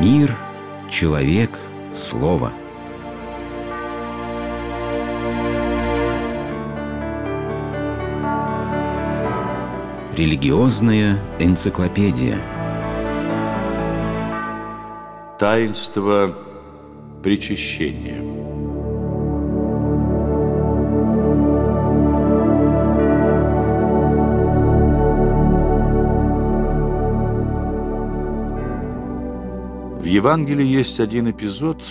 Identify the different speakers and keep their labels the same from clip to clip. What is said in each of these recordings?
Speaker 1: Мир, человек, слово. Религиозная энциклопедия.
Speaker 2: Таинство причащения. Евангелии есть один эпизод,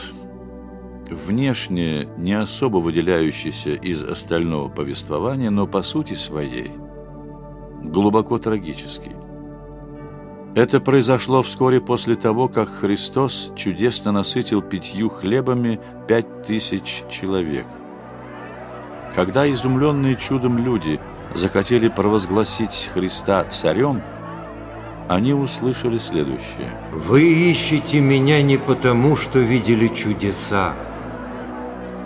Speaker 2: внешне не особо выделяющийся из остального повествования, но по сути своей глубоко трагический. Это произошло вскоре после того, как Христос чудесно насытил пятью хлебами пять тысяч человек. Когда изумленные чудом люди захотели провозгласить Христа царем, они услышали следующее.
Speaker 3: «Вы ищете меня не потому, что видели чудеса,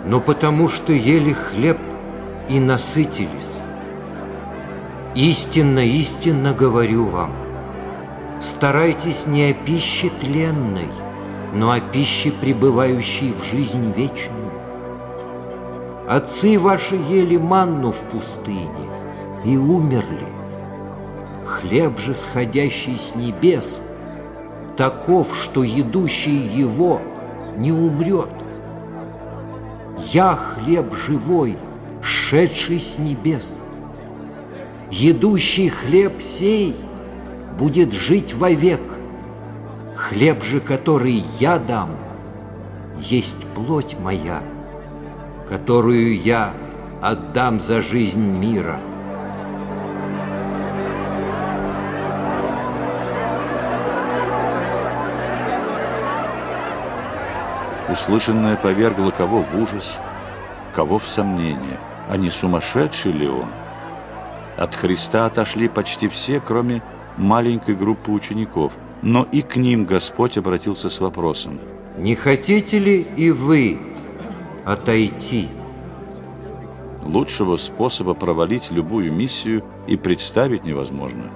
Speaker 3: но потому, что ели хлеб и насытились. Истинно, истинно говорю вам, старайтесь не о пище тленной, но о пище, пребывающей в жизнь вечную. Отцы ваши ели манну в пустыне и умерли. Хлеб же, сходящий с небес, таков, что едущий его не умрет. Я хлеб живой, шедший с небес. Едущий хлеб сей — будет жить вовек. Хлеб же, который я дам, есть плоть моя, которую я отдам за жизнь мира.
Speaker 2: Услышанное повергло кого в ужас, кого в сомнение. А не сумасшедший ли он? От Христа отошли почти все, кроме маленькой группы учеников, но и к ним Господь обратился с вопросом.
Speaker 3: «Не хотите ли и вы отойти?»
Speaker 2: Лучшего способа провалить любую миссию и представить невозможно.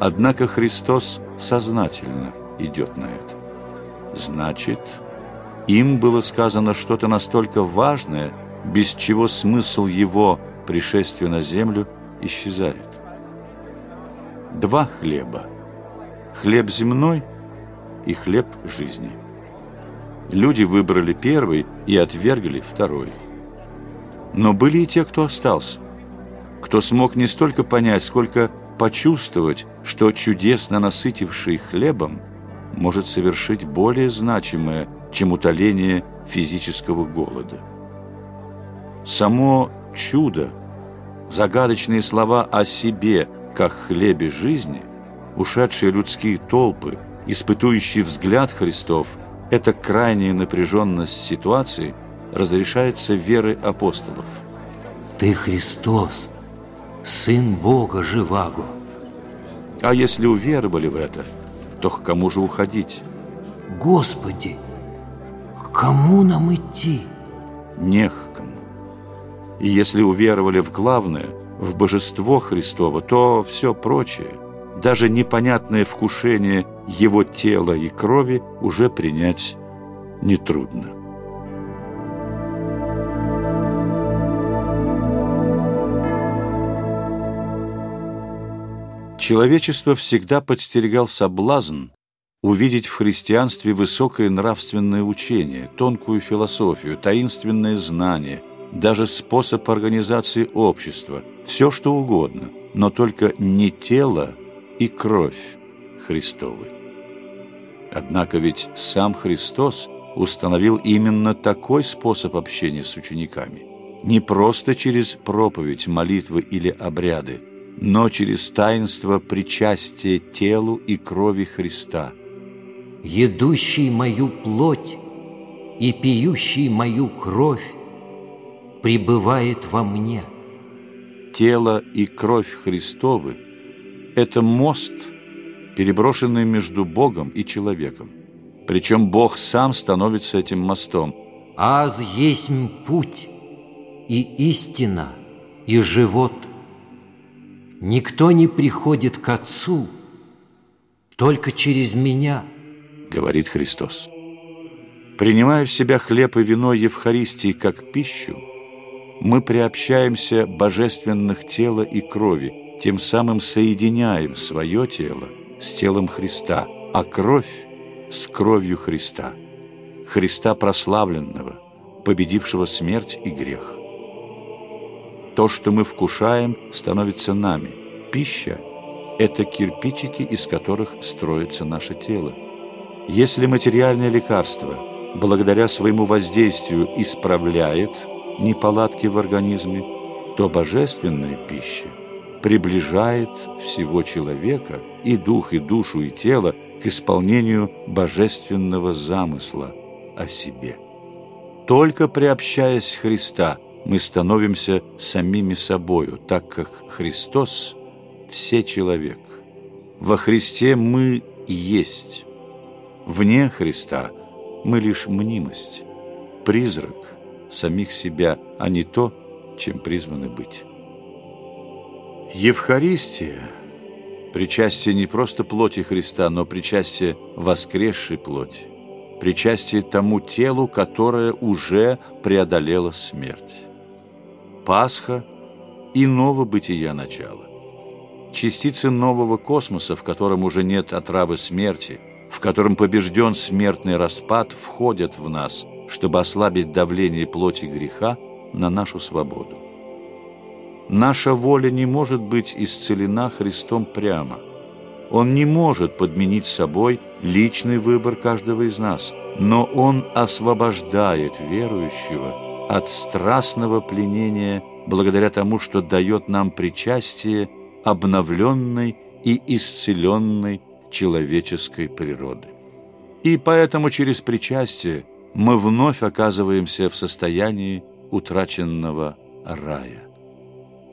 Speaker 2: Однако Христос сознательно идет на это. Значит, им было сказано что-то настолько важное, без чего смысл его пришествия на землю исчезает два хлеба. Хлеб земной и хлеб жизни. Люди выбрали первый и отвергли второй. Но были и те, кто остался, кто смог не столько понять, сколько почувствовать, что чудесно насытивший хлебом может совершить более значимое, чем утоление физического голода. Само чудо, загадочные слова о себе – как хлебе жизни, ушедшие людские толпы, испытующий взгляд Христов, эта крайняя напряженность ситуации разрешается верой апостолов.
Speaker 3: Ты Христос, Сын Бога Живаго.
Speaker 2: А если уверовали в это, то к кому же уходить?
Speaker 3: Господи, кому нам идти?
Speaker 2: Не к кому. И если уверовали в главное – в божество Христово, то все прочее, даже непонятное вкушение его тела и крови уже принять нетрудно. Человечество всегда подстерегал соблазн увидеть в христианстве высокое нравственное учение, тонкую философию, таинственное знание, даже способ организации общества, все что угодно, но только не тело и кровь Христовы. Однако ведь сам Христос установил именно такой способ общения с учениками. Не просто через проповедь, молитвы или обряды, но через таинство причастия телу и крови Христа.
Speaker 3: «Едущий мою плоть и пьющий мою кровь пребывает во мне.
Speaker 2: Тело и кровь Христовы – это мост, переброшенный между Богом и человеком. Причем Бог сам становится этим мостом.
Speaker 3: «Аз есть путь и истина, и живот. Никто не приходит к Отцу, только через меня».
Speaker 2: Говорит Христос. Принимая в себя хлеб и вино Евхаристии как пищу, мы приобщаемся божественных тела и крови, тем самым соединяем свое тело с телом Христа, а кровь с кровью Христа, Христа прославленного, победившего смерть и грех. То, что мы вкушаем, становится нами. Пища – это кирпичики, из которых строится наше тело. Если материальное лекарство, благодаря своему воздействию, исправляет неполадки в организме, то божественная пища приближает всего человека и дух, и душу, и тело к исполнению божественного замысла о себе. Только приобщаясь Христа, мы становимся самими собою, так как Христос – все человек. Во Христе мы есть Вне Христа мы лишь мнимость, призрак самих себя, а не то, чем призваны быть. Евхаристия – причастие не просто плоти Христа, но причастие воскресшей плоти, причастие тому телу, которое уже преодолело смерть. Пасха – иного бытия начала. Частицы нового космоса, в котором уже нет отравы смерти – в котором побежден смертный распад, входят в нас, чтобы ослабить давление плоти греха на нашу свободу. Наша воля не может быть исцелена Христом прямо. Он не может подменить собой личный выбор каждого из нас, но Он освобождает верующего от страстного пленения благодаря тому, что дает нам причастие обновленной и исцеленной человеческой природы. И поэтому через причастие мы вновь оказываемся в состоянии утраченного рая.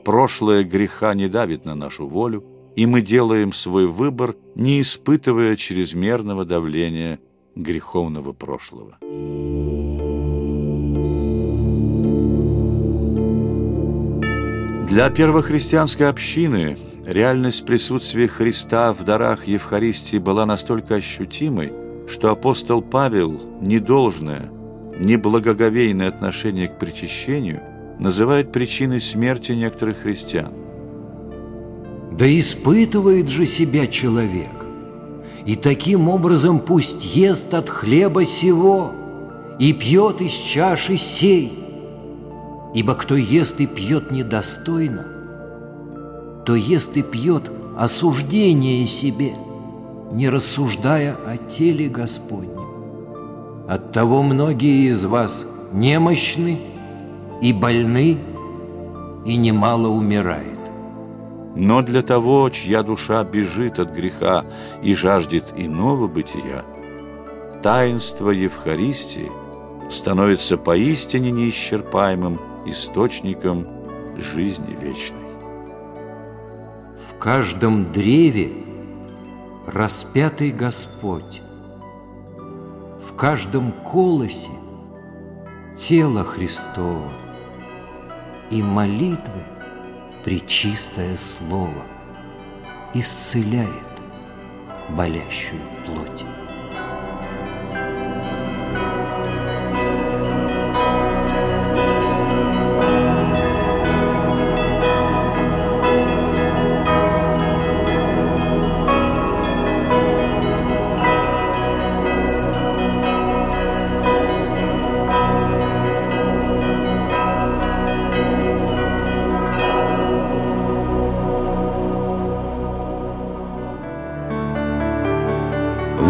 Speaker 2: Прошлое греха не давит на нашу волю, и мы делаем свой выбор, не испытывая чрезмерного давления греховного прошлого. Для первохристианской общины Реальность присутствия Христа в дарах Евхаристии была настолько ощутимой, что апостол Павел недолжное, неблагоговейное отношение к причащению называет причиной смерти некоторых христиан.
Speaker 3: Да испытывает же себя человек, и таким образом пусть ест от хлеба сего и пьет из чаши сей, ибо кто ест и пьет недостойно – то ест и пьет осуждение себе, не рассуждая о теле Господнем. Оттого многие из вас немощны и больны, и немало умирает.
Speaker 2: Но для того, чья душа бежит от греха и жаждет иного бытия, таинство Евхаристии становится поистине неисчерпаемым источником жизни вечной
Speaker 3: каждом древе распятый Господь, в каждом колосе тело Христово и молитвы причистое слово исцеляет болящую плоть.